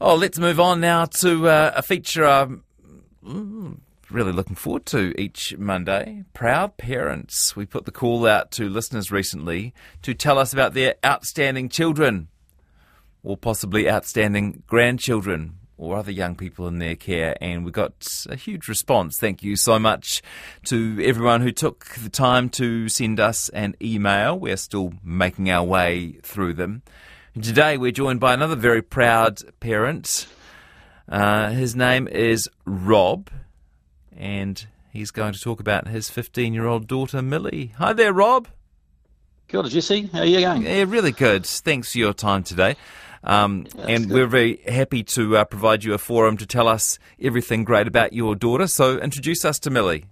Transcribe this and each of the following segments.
Oh, let's move on now to uh, a feature I'm really looking forward to each Monday. Proud Parents. We put the call out to listeners recently to tell us about their outstanding children or possibly outstanding grandchildren or other young people in their care. And we got a huge response. Thank you so much to everyone who took the time to send us an email. We're still making our way through them. And today we're joined by another very proud parent. Uh, his name is Rob, and he's going to talk about his 15 year old daughter, Millie. Hi there, Rob. Good, Jesse. How are you going? Yeah, really good. Thanks for your time today. Um, and good. we're very happy to uh, provide you a forum to tell us everything great about your daughter. So introduce us to Millie.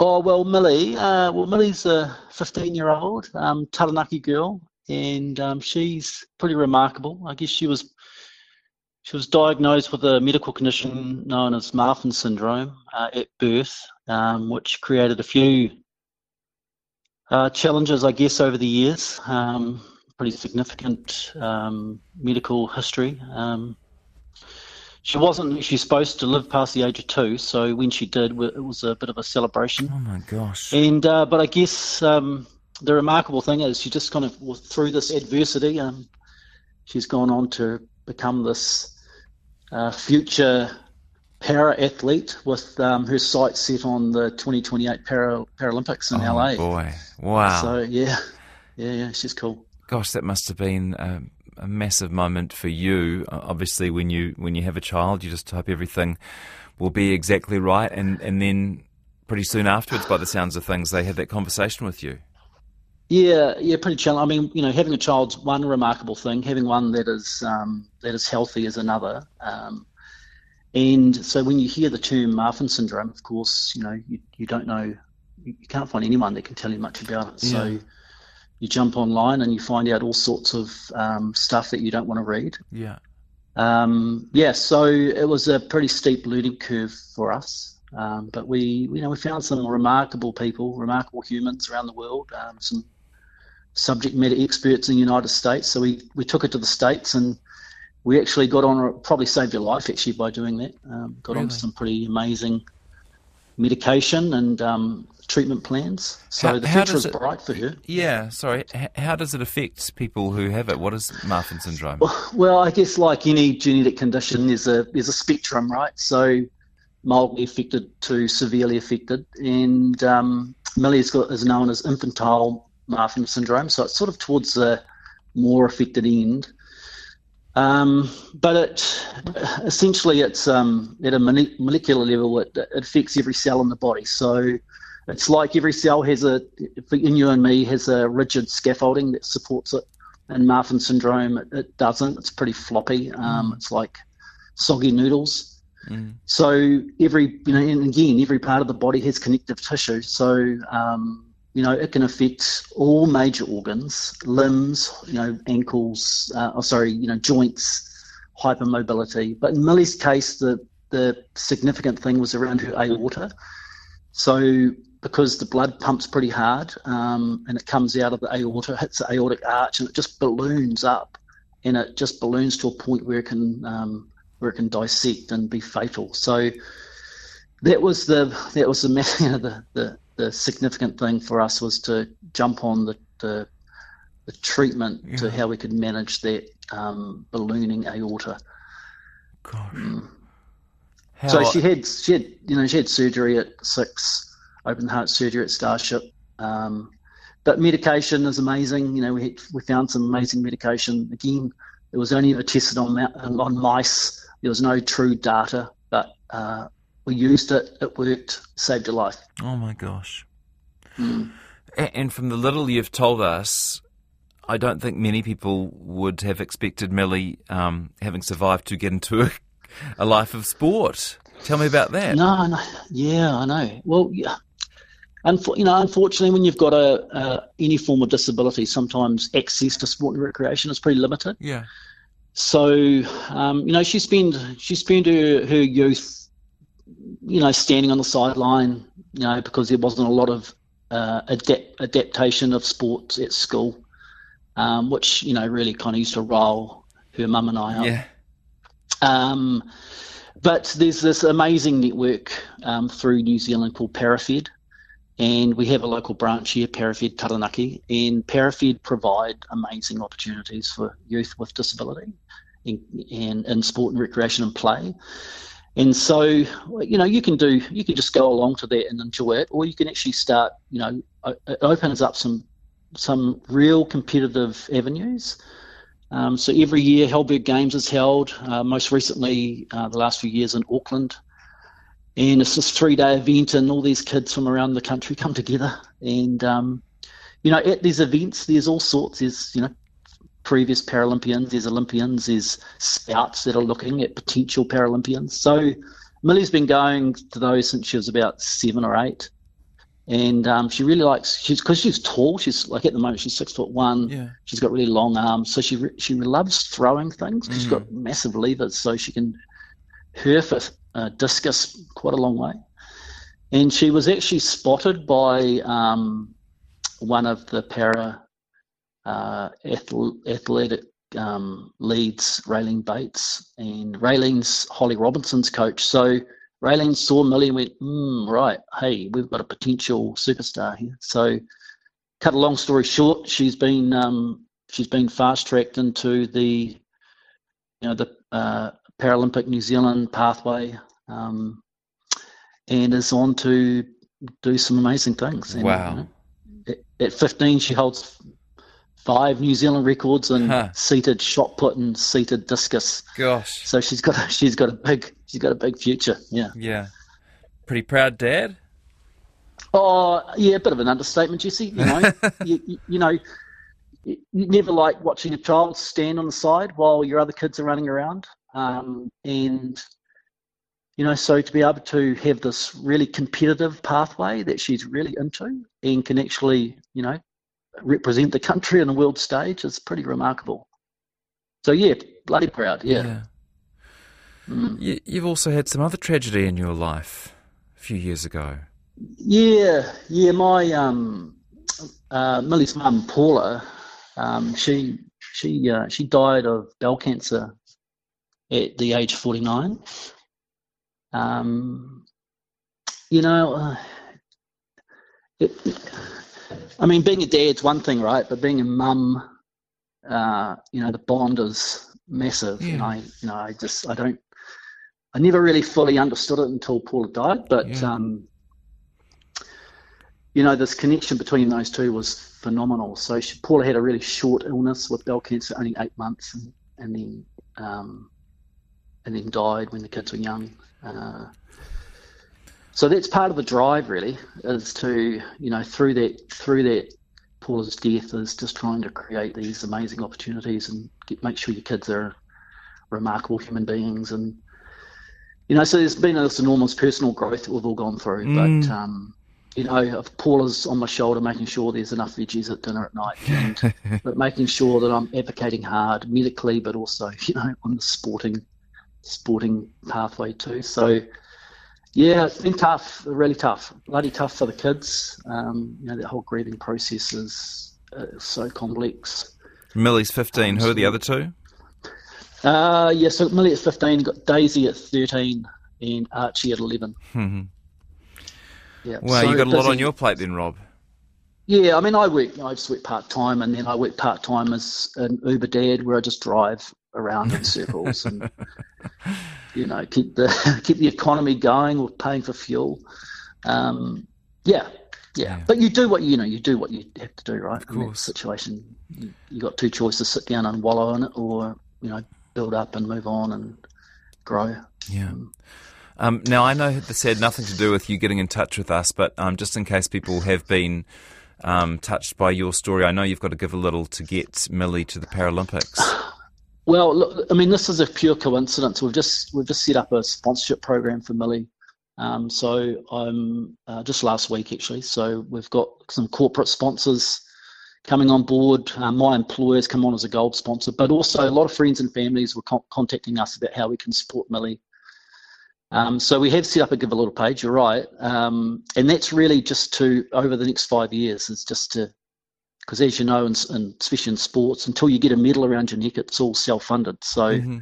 Oh, well, Millie, uh, well, Millie's a 15 year old um, Taranaki girl, and um, she's pretty remarkable. I guess she was she was diagnosed with a medical condition known as Marfan syndrome uh, at birth, um, which created a few uh, challenges, I guess, over the years. Um, pretty significant um, medical history. Um, she wasn't actually supposed to live past the age of two, so when she did, it was a bit of a celebration. Oh my gosh! And uh, but I guess um, the remarkable thing is she just kind of through this adversity, um, she's gone on to become this uh, future para athlete with um, her sights set on the 2028 para- Paralympics in oh, LA. Boy, wow! So yeah, yeah, yeah, she's cool gosh, that must have been a, a, massive moment for you. Obviously, when you when you have a child, you just hope everything will be exactly right, and and then pretty soon afterwards, by the sounds of things, they had that conversation with you. Yeah, yeah, pretty challenging. I mean, you know, having a child's one remarkable thing. Having one that is um, that is healthy is another. Um, and so, when you hear the term Marfan syndrome, of course, you know, you, you don't know, you, can't find anyone that can tell you much about it. So, you jump online and you find out all sorts of um, stuff that you don't want to read. Yeah. Um, yeah, so it was a pretty steep learning curve for us. Um, but we, you know, we found some remarkable people, remarkable humans around the world, um, some subject matter experts in the United States. So we, we took it to the States and we actually got on, probably saved your life actually by doing that. Um, got really? on some pretty amazing medication and um, treatment plans. So how, the future is it, bright for her. Yeah, sorry. how does it affect people who have it? What is Marfan syndrome? Well, well, I guess like any genetic condition, there's a there's a spectrum, right? So mildly affected to severely affected, and um, Millie's got is known as infantile Marfan syndrome. So it's sort of towards the more affected end. Um, but it essentially it's um, at a molecular level it, it, affects every cell in the body. So it's like every cell has a in you and me has a rigid scaffolding that supports it. And Marfan syndrome it, it doesn't. It's pretty floppy. Um, mm. It's like soggy noodles. Mm. So every you know and again every part of the body has connective tissue. So um, you know, it can affect all major organs, limbs, you know, ankles, uh, oh, sorry, you know, joints, hypermobility. But in Millie's case, the, the significant thing was around her aorta. So because the blood pumps pretty hard um, and it comes out of the aorta, hits the aortic arch, and it just balloons up, and it just balloons to a point where it can um, where it can dissect and be fatal. So that was the that was the you know, the, the the significant thing for us was to jump on the the, the treatment yeah. to how we could manage that um, ballooning aorta. Gosh. Mm. So she had she had you know she had surgery at six, open heart surgery at Starship. Um, but medication is amazing. You know we had, we found some amazing medication. Again, it was only ever tested on on mice. There was no true data, but uh, we used it, it worked, saved your life. Oh my gosh. Mm. And from the little you've told us, I don't think many people would have expected Millie, um, having survived, to get into a, a, life of sport. Tell me about that. No, no, yeah, I know. Well, yeah. Unfor- you know, unfortunately, when you've got a, a, any form of disability, sometimes access to sport and recreation is pretty limited. Yeah. So, um, you know, she spent she spent her, her youth you know, standing on the sideline, you know, because there wasn't a lot of uh, adapt- adaptation of sports at school, um, which you know really kind of used to roll her mum and I up. Yeah. Um, but there's this amazing network um, through New Zealand called Parafed, and we have a local branch here, Parafed Taranaki, and Parafed provide amazing opportunities for youth with disability in, in, in sport and recreation and play. And so, you know, you can do, you can just go along to that and enjoy it, or you can actually start, you know, it opens up some some real competitive avenues. Um, so every year, Halberg Games is held. Uh, most recently, uh, the last few years in Auckland, and it's this three-day event, and all these kids from around the country come together. And um, you know, at these events, there's all sorts. There's you know, previous Paralympians, there's Olympians, there's scouts that are looking at potential Paralympians. So Millie's been going to those since she was about seven or eight and um, she really likes she's because she's tall. She's like at the moment she's six foot one. Yeah. She's got really long arms, so she re- she loves throwing things. Mm. She's got massive levers, so she can hurf a uh, discus quite a long way. And she was actually spotted by um, one of the para uh, athletic um, leads, Raylene Bates, and Raylene's Holly Robinson's coach. So Raylene saw Millie and went, mm, right, hey, we've got a potential superstar here. So, cut a long story short, she's been um, she's been fast tracked into the you know the uh, Paralympic New Zealand pathway, um, and is on to do some amazing things. And, wow! You know, at, at 15, she holds five New Zealand records in huh. seated shot put and seated discus. Gosh! So she's got a, she's got a big she's got a big future. Yeah. Yeah. Pretty proud dad. Oh yeah, a bit of an understatement, Jesse. You know, you, you, you, know, you never like watching a child stand on the side while your other kids are running around, um, and you know, so to be able to have this really competitive pathway that she's really into and can actually, you know, represent the country on a world stage is pretty remarkable. So yeah, bloody proud. Yeah. yeah. Mm. You, you've also had some other tragedy in your life a few years ago. Yeah, yeah. My um, uh, Millie's mum, Paula, um, she she uh, she died of bowel cancer at the age of forty nine. Um, you know, uh, it, I mean, being a dad's one thing, right? But being a mum, uh, you know, the bond is massive. Yeah. And I, you know, I just, I don't, I never really fully understood it until Paula died. But, yeah. um, you know, this connection between those two was phenomenal. So she, Paula had a really short illness with bowel cancer, only eight months, and, and then, um, and then died when the kids were young. Uh, so that's part of the drive, really, is to you know through that through that Paula's death is just trying to create these amazing opportunities and get, make sure your kids are remarkable human beings. And you know so there's been this enormous personal growth that we've all gone through. Mm. but um, you know Paula's on my shoulder making sure there's enough veggies at dinner at night and but making sure that I'm advocating hard medically but also you know on the sporting sporting pathway too. So yeah, it's been tough, really tough, bloody tough for the kids. Um, you know, that whole grieving process is uh, so complex. Millie's 15. Um, Who are the other two? Uh, yeah, so Millie at 15, got Daisy at 13, and Archie at 11. Mm-hmm. Yeah. Well, so you got a lot on your plate then, Rob. Yeah, I mean, I work, I just work part time, and then I work part time as an Uber dad, where I just drive around in circles and you know keep the keep the economy going with paying for fuel. Um, yeah, yeah, yeah, But you do what you know. You do what you have to do, right? In that situation, you, you got two choices: sit down and wallow in it, or you know, build up and move on and grow. Yeah. Um, um, now I know this had nothing to do with you getting in touch with us, but um, just in case people have been um, touched by your story, I know you've got to give a little to get Millie to the Paralympics. Well, look, I mean, this is a pure coincidence. We've just we've just set up a sponsorship program for Millie. Um, so I'm uh, just last week actually. So we've got some corporate sponsors coming on board. Um, my employers come on as a gold sponsor, but also a lot of friends and families were con- contacting us about how we can support Millie. Um, so we have set up a Give a Little page. You're right, um, and that's really just to over the next five years is just to because as you know, and especially in sports, until you get a medal around your neck, it's all self-funded. So mm-hmm.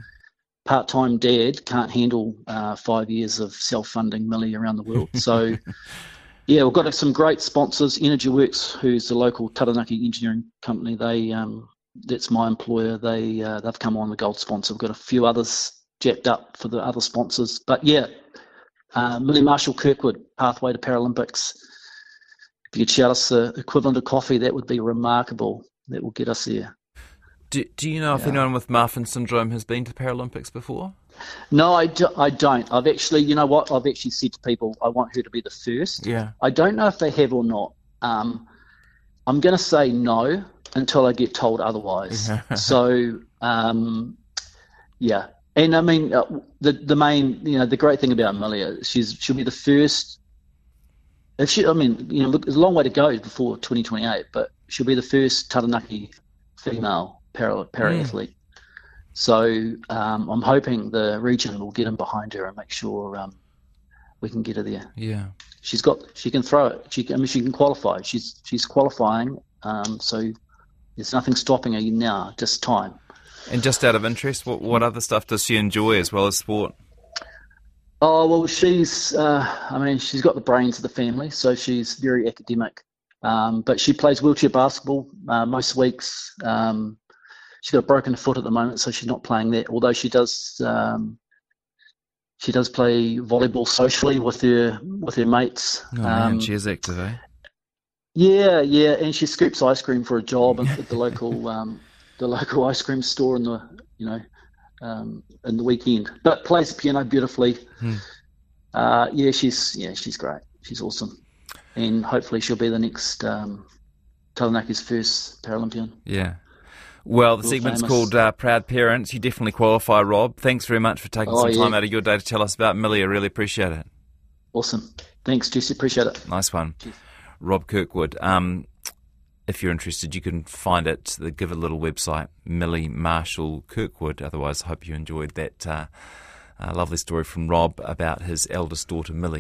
part-time dad can't handle uh, five years of self-funding Millie around the world. So, yeah, we've got some great sponsors. Energy Works, who's the local Taranaki engineering company, they um, that's my employer. They uh, they've come on the gold sponsor. We've got a few others jacked up for the other sponsors, but yeah, uh, Millie Marshall Kirkwood, pathway to Paralympics. If you could shout us the equivalent of coffee, that would be remarkable. That will get us there. Do, do you know if yeah. anyone with Marfan syndrome has been to Paralympics before? No, I, do, I don't. I've actually, you know what? I've actually said to people, I want her to be the first. Yeah. I don't know if they have or not. Um, I'm going to say no until I get told otherwise. so, um, yeah. And I mean, uh, the the main, you know, the great thing about Amelia, she's she'll be the first. If she, I mean, you know, look, there's a long way to go before 2028, but she'll be the first Taranaki female para, para mm. athlete. So um, I'm hoping the region will get in behind her and make sure um, we can get her there. Yeah, she's got she can throw it. She can, I mean she can qualify. She's she's qualifying. Um, so there's nothing stopping her now. Just time. And just out of interest, what what other stuff does she enjoy as well as sport? Oh well, she's uh, I mean she's got the brains of the family, so she's very academic. Um, but she plays wheelchair basketball uh, most weeks. Um, she's got a broken foot at the moment, so she's not playing that. Although she does, um, she does play volleyball socially with her with her mates. Oh man, um, she is active, eh? Yeah, yeah, and she scoops ice cream for a job at the local um, the local ice cream store in the you know um, in the weekend. But plays the piano beautifully. Hmm. Uh, yeah, she's yeah she's great. She's awesome, and hopefully she'll be the next um, Taranaki's first Paralympian. Yeah, well, the segment's famous. called uh, Proud Parents. You definitely qualify, Rob. Thanks very much for taking oh, some time yeah. out of your day to tell us about Millie. I really appreciate it. Awesome. Thanks, Jesse. Appreciate it. Nice one. Cheers. Rob Kirkwood. Um, if you're interested, you can find it. The give a little website, Millie Marshall Kirkwood. Otherwise, I hope you enjoyed that uh, uh, lovely story from Rob about his eldest daughter, Millie.